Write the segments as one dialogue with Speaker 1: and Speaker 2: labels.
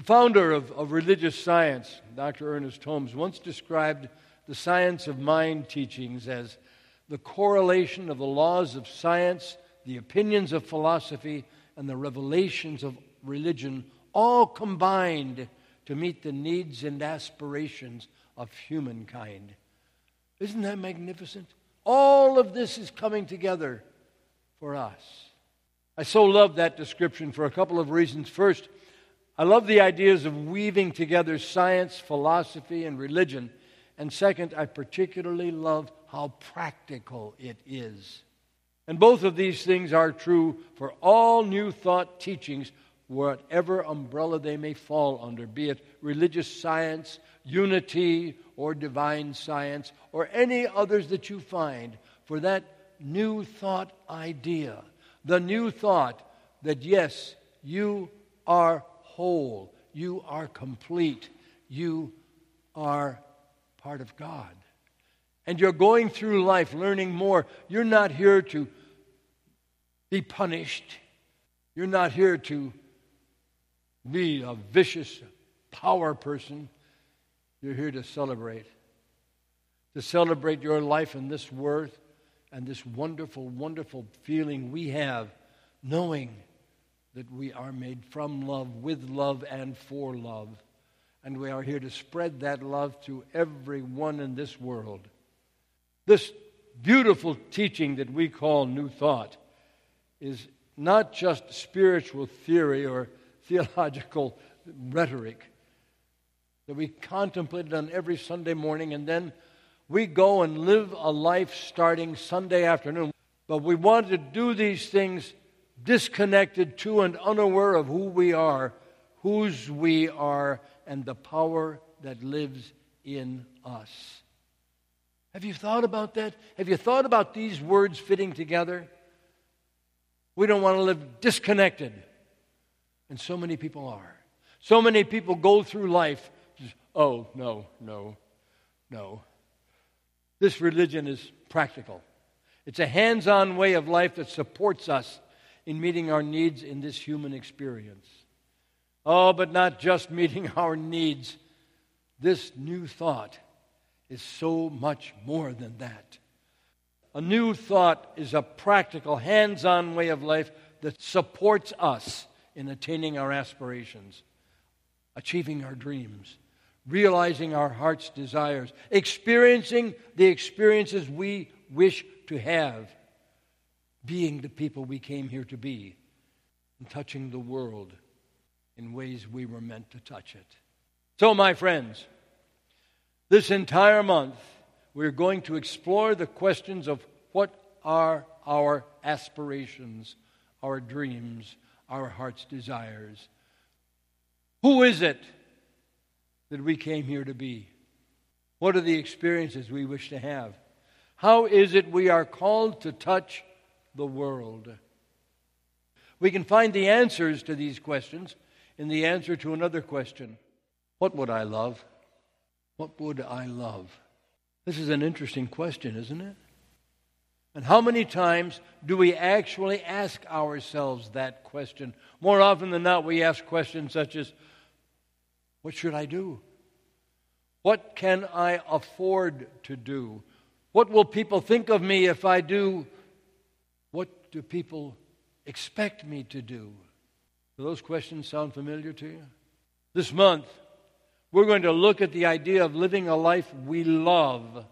Speaker 1: The founder of, of religious science, Dr. Ernest Holmes, once described the science of mind teachings as the correlation of the laws of science, the opinions of philosophy, and the revelations of religion all combined to meet the needs and aspirations of humankind. Isn't that magnificent? All of this is coming together for us. I so love that description for a couple of reasons. First, I love the ideas of weaving together science, philosophy, and religion. And second, I particularly love how practical it is. And both of these things are true for all new thought teachings, whatever umbrella they may fall under, be it religious science, unity, or divine science, or any others that you find, for that new thought idea. The new thought that, yes, you are whole, you are complete, you are part of God. And you're going through life learning more. You're not here to be punished. You're not here to be a vicious power person. You're here to celebrate. To celebrate your life and this worth and this wonderful, wonderful feeling we have knowing that we are made from love, with love, and for love. And we are here to spread that love to everyone in this world. This beautiful teaching that we call New Thought is not just spiritual theory or theological rhetoric that we contemplated on every Sunday morning, and then we go and live a life starting Sunday afternoon. But we want to do these things disconnected to and unaware of who we are, whose we are, and the power that lives in us. Have you thought about that? Have you thought about these words fitting together? We don't want to live disconnected. And so many people are. So many people go through life just, oh, no, no, no. This religion is practical. It's a hands on way of life that supports us in meeting our needs in this human experience. Oh, but not just meeting our needs. This new thought is so much more than that. A new thought is a practical, hands on way of life that supports us in attaining our aspirations, achieving our dreams, realizing our heart's desires, experiencing the experiences we wish to have, being the people we came here to be, and touching the world in ways we were meant to touch it. So, my friends, this entire month, we're going to explore the questions of what are our aspirations, our dreams, our heart's desires. Who is it that we came here to be? What are the experiences we wish to have? How is it we are called to touch the world? We can find the answers to these questions in the answer to another question What would I love? What would I love? This is an interesting question, isn't it? And how many times do we actually ask ourselves that question? More often than not, we ask questions such as What should I do? What can I afford to do? What will people think of me if I do? Do people expect me to do? Do those questions sound familiar to you? This month, we're going to look at the idea of living a life we love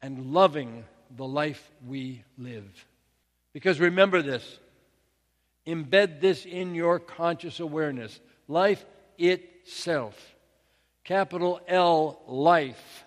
Speaker 1: and loving the life we live. Because remember this embed this in your conscious awareness. Life itself, capital L, life,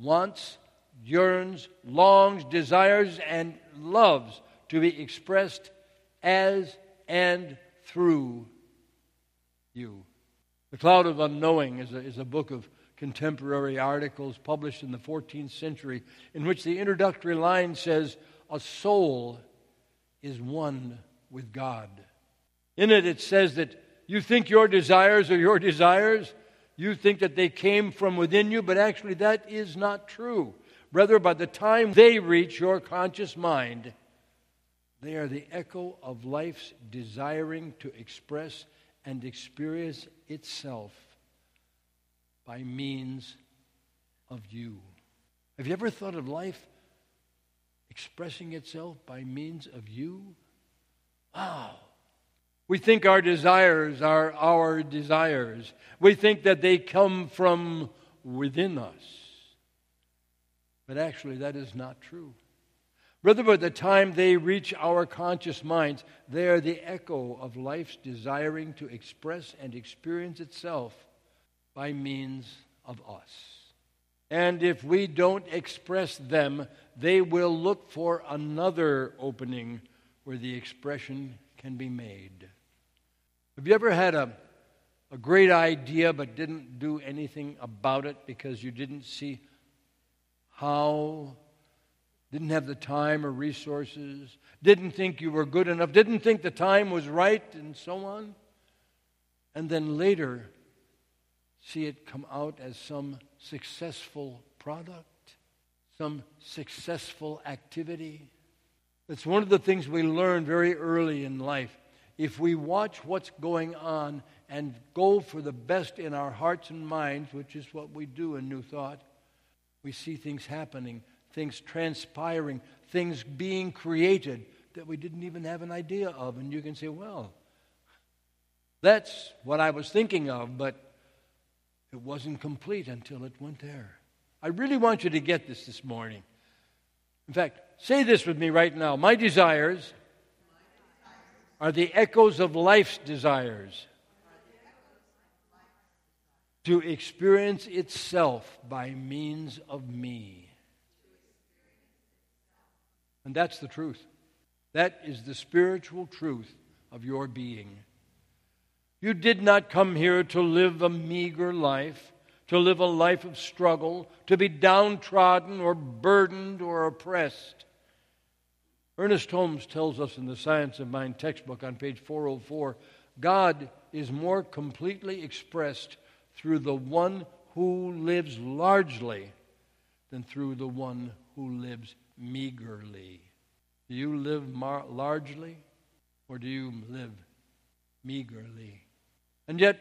Speaker 1: wants, yearns, longs, desires, and loves to be expressed as and through you. The Cloud of Unknowing is a, is a book of contemporary articles published in the 14th century in which the introductory line says, A soul is one with God. In it, it says that you think your desires are your desires. You think that they came from within you, but actually that is not true. Rather, by the time they reach your conscious mind, they are the echo of life's desiring to express and experience itself by means of you. Have you ever thought of life expressing itself by means of you? Wow. We think our desires are our desires. We think that they come from within us. But actually, that is not true. Rather, by the time they reach our conscious minds, they are the echo of life's desiring to express and experience itself by means of us. And if we don't express them, they will look for another opening where the expression can be made. Have you ever had a, a great idea but didn't do anything about it because you didn't see how, didn't have the time or resources, didn't think you were good enough, didn't think the time was right, and so on? And then later, see it come out as some successful product, some successful activity. It's one of the things we learn very early in life if we watch what's going on and go for the best in our hearts and minds, which is what we do in New Thought, we see things happening, things transpiring, things being created that we didn't even have an idea of. And you can say, well, that's what I was thinking of, but it wasn't complete until it went there. I really want you to get this this morning. In fact, say this with me right now. My desires are the echoes of life's desires to experience itself by means of me. And that's the truth. That is the spiritual truth of your being. You did not come here to live a meager life, to live a life of struggle, to be downtrodden or burdened or oppressed. Ernest Holmes tells us in the Science of Mind textbook on page 404 God is more completely expressed through the one who lives largely than through the one who lives meagerly. Do you live mar- largely or do you live meagerly? And yet,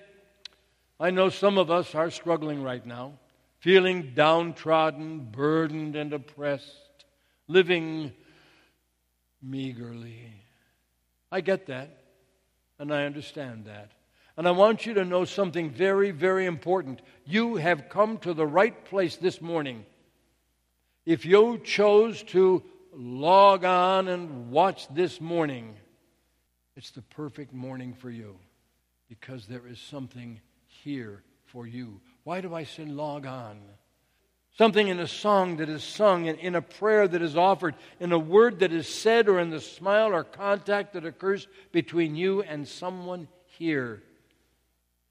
Speaker 1: I know some of us are struggling right now, feeling downtrodden, burdened, and oppressed, living meagerly. I get that, and I understand that. And I want you to know something very, very important. You have come to the right place this morning. If you chose to log on and watch this morning, it's the perfect morning for you because there is something here for you. Why do I say log on? Something in a song that is sung, in a prayer that is offered, in a word that is said, or in the smile or contact that occurs between you and someone here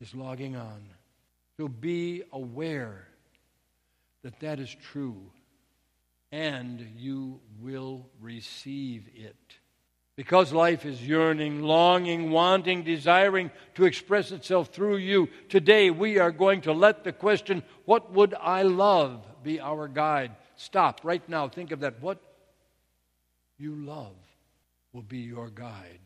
Speaker 1: is logging on. So be aware that that is true, and you will receive it. Because life is yearning, longing, wanting, desiring to express itself through you, today we are going to let the question, What would I love? be our guide. Stop right now. Think of that. What you love will be your guide.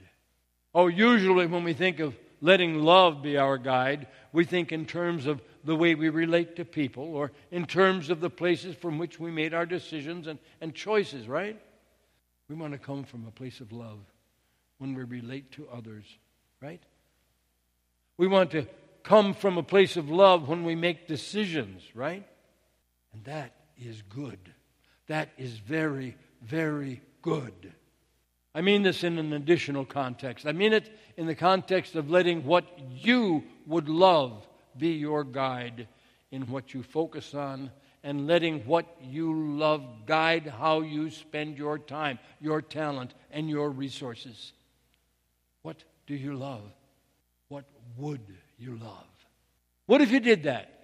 Speaker 1: Oh, usually when we think of letting love be our guide, we think in terms of the way we relate to people or in terms of the places from which we made our decisions and, and choices, right? We want to come from a place of love when we relate to others, right? We want to come from a place of love when we make decisions, right? And that is good. That is very, very good. I mean this in an additional context. I mean it in the context of letting what you would love be your guide in what you focus on and letting what you love guide how you spend your time, your talent, and your resources. What do you love? What would you love? What if you did that?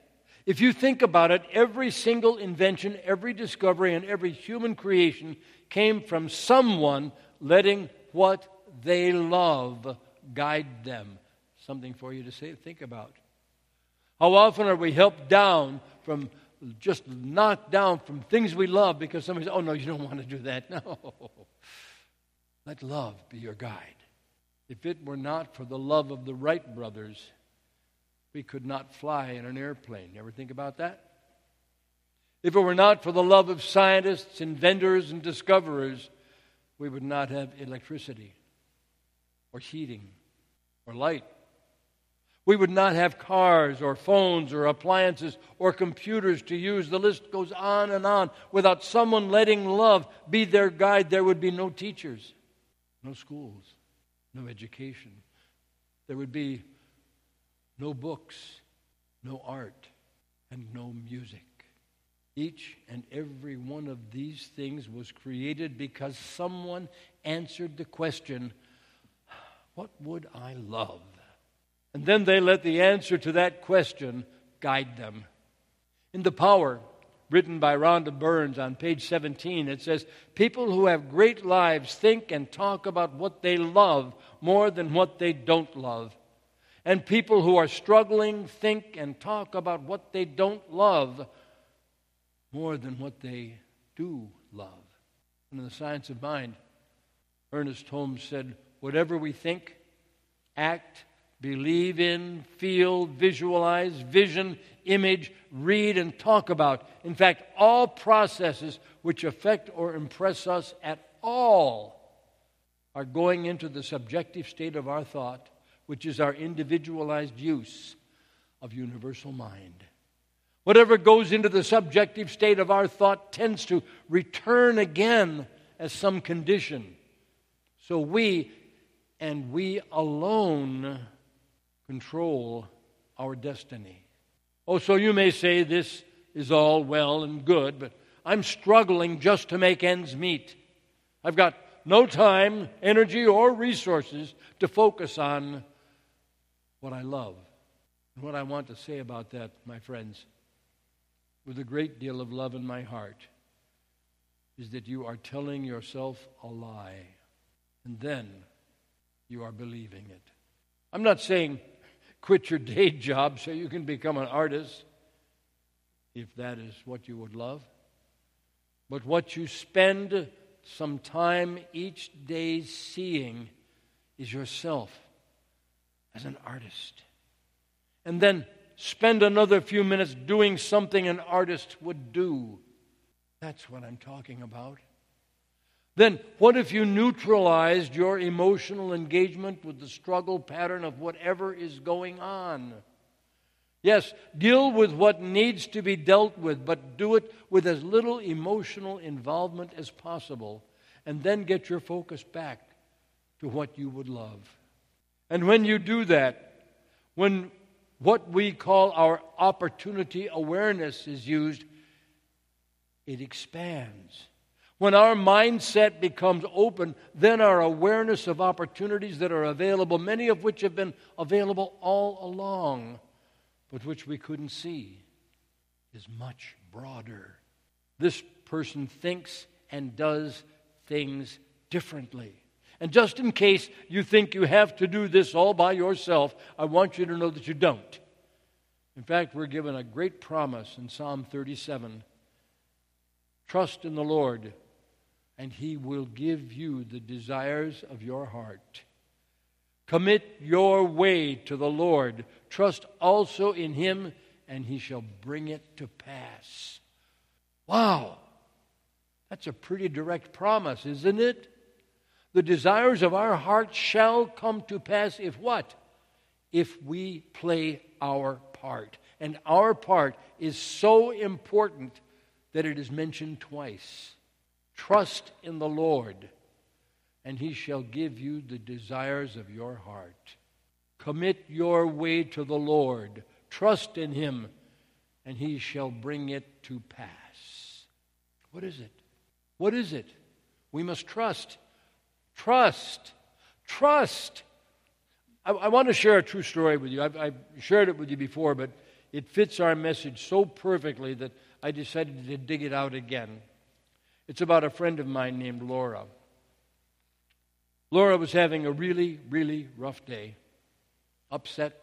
Speaker 1: If you think about it, every single invention, every discovery, and every human creation came from someone letting what they love guide them. Something for you to say, think about. How often are we helped down from just knocked down from things we love because somebody says, oh, no, you don't want to do that. No. Let love be your guide. If it were not for the love of the Wright brothers, we could not fly in an airplane. You ever think about that? If it were not for the love of scientists, inventors, and discoverers, we would not have electricity or heating or light. We would not have cars or phones or appliances or computers to use. The list goes on and on. Without someone letting love be their guide, there would be no teachers, no schools, no education. There would be no books, no art, and no music. Each and every one of these things was created because someone answered the question, What would I love? And then they let the answer to that question guide them. In The Power, written by Rhonda Burns on page 17, it says, People who have great lives think and talk about what they love more than what they don't love. And people who are struggling think and talk about what they don't love more than what they do love. And in the science of mind, Ernest Holmes said, Whatever we think, act, believe in, feel, visualize, vision, image, read, and talk about, in fact, all processes which affect or impress us at all, are going into the subjective state of our thought, which is our individualized use of universal mind. Whatever goes into the subjective state of our thought tends to return again as some condition. So we and we alone control our destiny. Oh, so you may say this is all well and good, but I'm struggling just to make ends meet. I've got no time, energy, or resources to focus on what I love. And what I want to say about that, my friends, with a great deal of love in my heart is that you are telling yourself a lie, and then you are believing it. I'm not saying quit your day job so you can become an artist, if that is what you would love. But what you spend some time each day seeing is yourself as an artist. And then spend another few minutes doing something an artist would do. That's what I'm talking about. Then, what if you neutralized your emotional engagement with the struggle pattern of whatever is going on? Yes, deal with what needs to be dealt with, but do it with as little emotional involvement as possible, and then get your focus back to what you would love. And when you do that, when what we call our opportunity awareness is used, it expands. When our mindset becomes open, then our awareness of opportunities that are available, many of which have been available all along, but which we couldn't see, is much broader. This person thinks and does things differently. And just in case you think you have to do this all by yourself, I want you to know that you don't. In fact, we're given a great promise in Psalm 37 Trust in the Lord, and He will give you the desires of your heart. Commit your way to the Lord. Trust also in Him, and He shall bring it to pass. Wow! That's a pretty direct promise, isn't it? The desires of our heart shall come to pass if what? If we play our part. And our part is so important that it is mentioned twice. Trust in the Lord, and he shall give you the desires of your heart. Commit your way to the Lord. Trust in him, and he shall bring it to pass. What is it? What is it? We must trust. Trust. Trust. I, I want to share a true story with you. I've, I've shared it with you before, but it fits our message so perfectly that I decided to dig it out again. It's about a friend of mine named Laura. Laura was having a really, really rough day. Upset,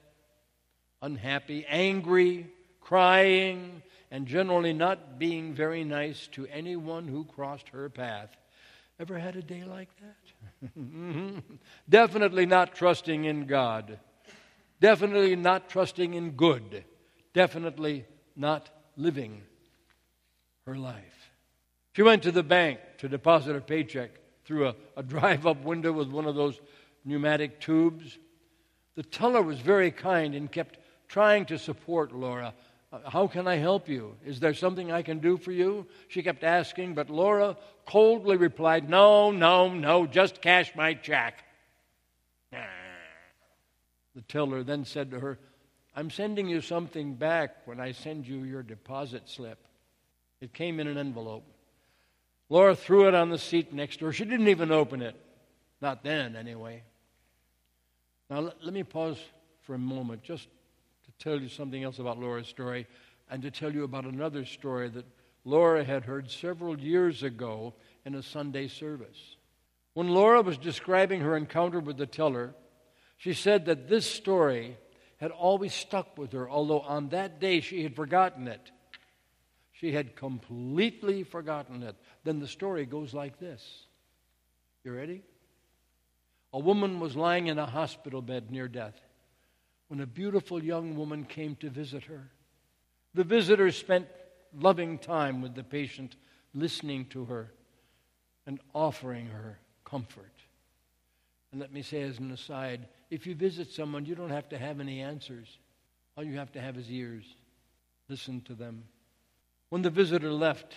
Speaker 1: unhappy, angry, crying, and generally not being very nice to anyone who crossed her path. Ever had a day like that? Definitely not trusting in God. Definitely not trusting in good. Definitely not living her life. She went to the bank to deposit her paycheck through a, a drive up window with one of those pneumatic tubes. The teller was very kind and kept trying to support Laura. Uh, how can I help you? Is there something I can do for you? She kept asking, but Laura coldly replied, No, no, no, just cash my check. The teller then said to her, I'm sending you something back when I send you your deposit slip. It came in an envelope. Laura threw it on the seat next to her. She didn't even open it. Not then, anyway. Now, let, let me pause for a moment just tell you something else about Laura's story and to tell you about another story that Laura had heard several years ago in a Sunday service. When Laura was describing her encounter with the teller, she said that this story had always stuck with her, although on that day she had forgotten it. She had completely forgotten it. Then the story goes like this. You ready? A woman was lying in a hospital bed near death when a beautiful young woman came to visit her. The visitor spent loving time with the patient, listening to her and offering her comfort. And let me say as an aside if you visit someone, you don't have to have any answers. All you have to have is ears. Listen to them. When the visitor left,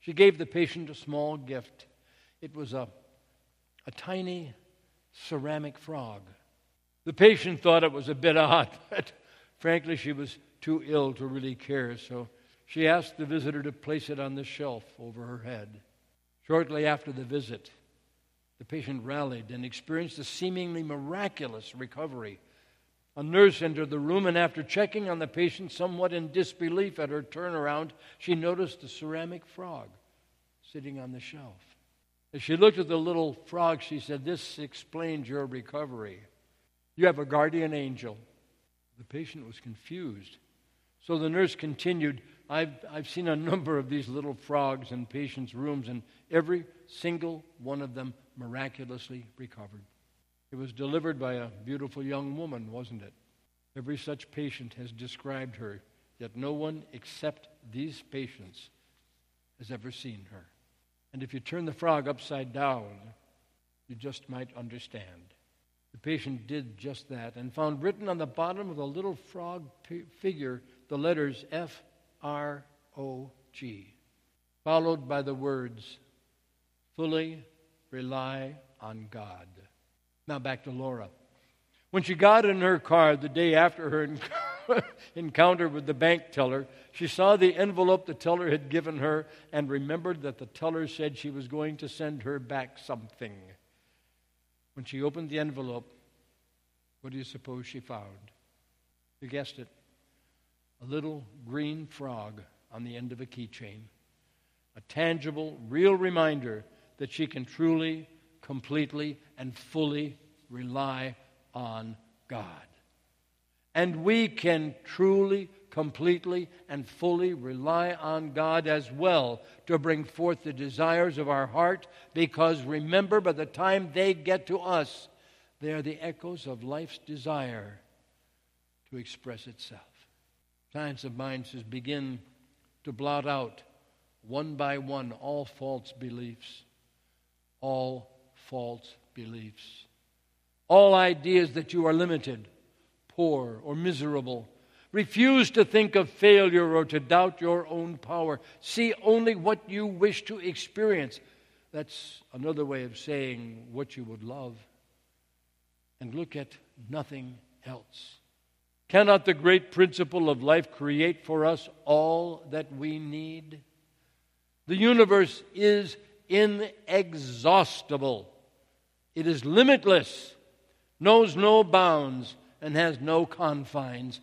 Speaker 1: she gave the patient a small gift. It was a, a tiny ceramic frog. The patient thought it was a bit odd, but frankly, she was too ill to really care, so she asked the visitor to place it on the shelf over her head. Shortly after the visit, the patient rallied and experienced a seemingly miraculous recovery. A nurse entered the room, and after checking on the patient, somewhat in disbelief at her turnaround, she noticed a ceramic frog sitting on the shelf. As she looked at the little frog, she said, This explains your recovery. You have a guardian angel. The patient was confused. So the nurse continued, I've, I've seen a number of these little frogs in patients' rooms, and every single one of them miraculously recovered. It was delivered by a beautiful young woman, wasn't it? Every such patient has described her, yet no one except these patients has ever seen her. And if you turn the frog upside down, you just might understand. The patient did just that and found written on the bottom of the little frog p- figure the letters F R O G, followed by the words, fully rely on God. Now back to Laura. When she got in her car the day after her encounter with the bank teller, she saw the envelope the teller had given her and remembered that the teller said she was going to send her back something. When she opened the envelope, what do you suppose she found? You guessed it a little green frog on the end of a keychain. A tangible, real reminder that she can truly, completely, and fully rely on God. And we can truly, completely, and fully rely on God as well to bring forth the desires of our heart because remember, by the time they get to us, they are the echoes of life's desire to express itself. Science of mind says begin to blot out one by one all false beliefs all false beliefs. All ideas that you are limited, poor, or miserable. Refuse to think of failure or to doubt your own power. See only what you wish to experience. That's another way of saying what you would love. And look at nothing else. Cannot the great principle of life create for us all that we need? The universe is inexhaustible. It is limitless, knows no bounds, and has no confines.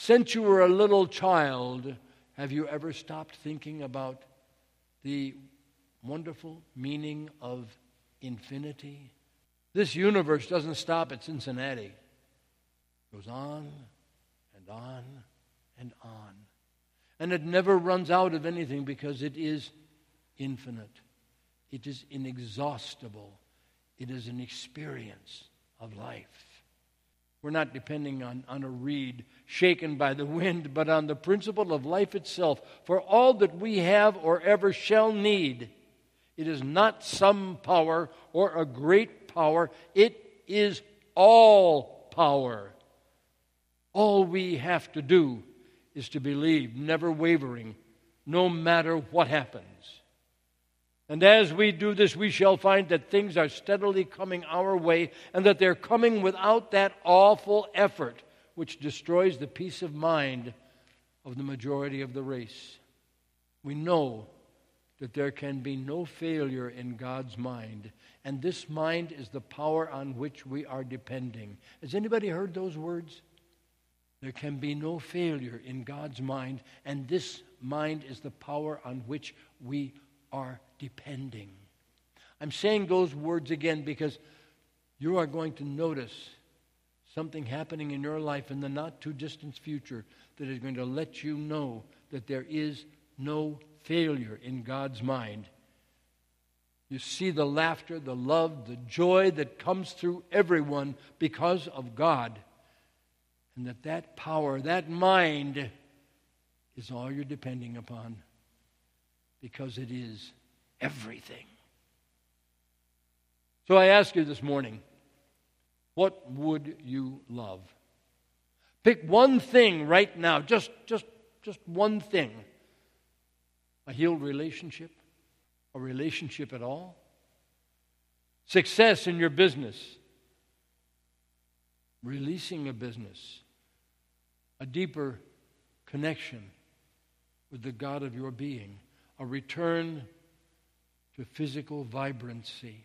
Speaker 1: Since you were a little child, have you ever stopped thinking about the wonderful meaning of infinity? This universe doesn't stop at Cincinnati. It goes on and on and on. And it never runs out of anything because it is infinite It is inexhaustible. It is an experience of life. We're not depending on, on a reed shaken by the wind, but on the principle of life itself. For all that we have or ever shall need, it is not some power or a great power, it is all power. All we have to do is to believe, never wavering, no matter what happens. And as we do this, we shall find that things are steadily coming our way and that they're coming without that awful effort which destroys the peace of mind of the majority of the race. We know that there can be no failure in God's mind, and this mind is the power on which we are depending. Has anybody heard those words? There can be no failure in God's mind, and this mind is the power on which we are depending. I'm saying those words again because you are going to notice something happening in your life in the not too distant future that is going to let you know that there is no failure in God's mind. You see the laughter, the love, the joy that comes through everyone because of God. And that that power, that mind, is all you're depending upon because it is everything. So I ask you this morning what would you love? Pick one thing right now, just, just, just one thing. A healed relationship, a relationship at all, success in your business, releasing a business, a deeper connection with the God of your being, a return to physical vibrancy,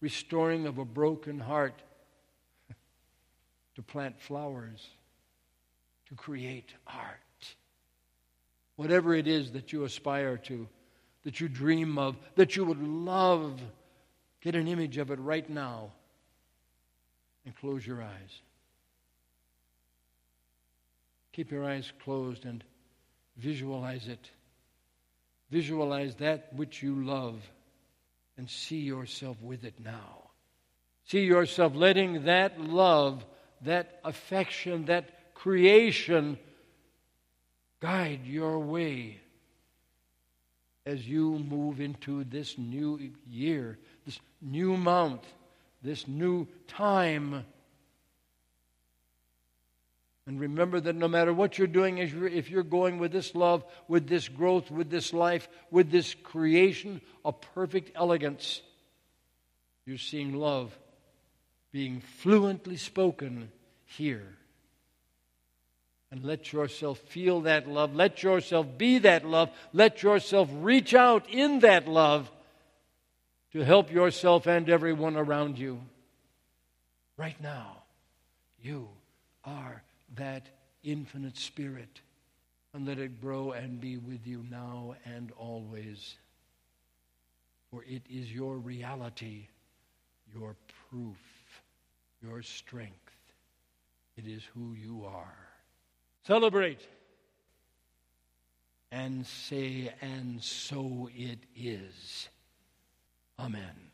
Speaker 1: restoring of a broken heart, to plant flowers, to create art. Whatever it is that you aspire to, that you dream of, that you would love, get an image of it right now and close your eyes. Keep your eyes closed and visualize it. Visualize that which you love and see yourself with it now. See yourself letting that love, that affection, that creation guide your way as you move into this new year, this new month, this new time. And remember that no matter what you're doing, if you're going with this love, with this growth, with this life, with this creation of perfect elegance, you're seeing love being fluently spoken here. And let yourself feel that love. Let yourself be that love. Let yourself reach out in that love to help yourself and everyone around you. Right now, you are that infinite spirit and let it grow and be with you now and always. For it is your reality, your proof, your strength. It is who you are. Celebrate and say, and so it is. Amen.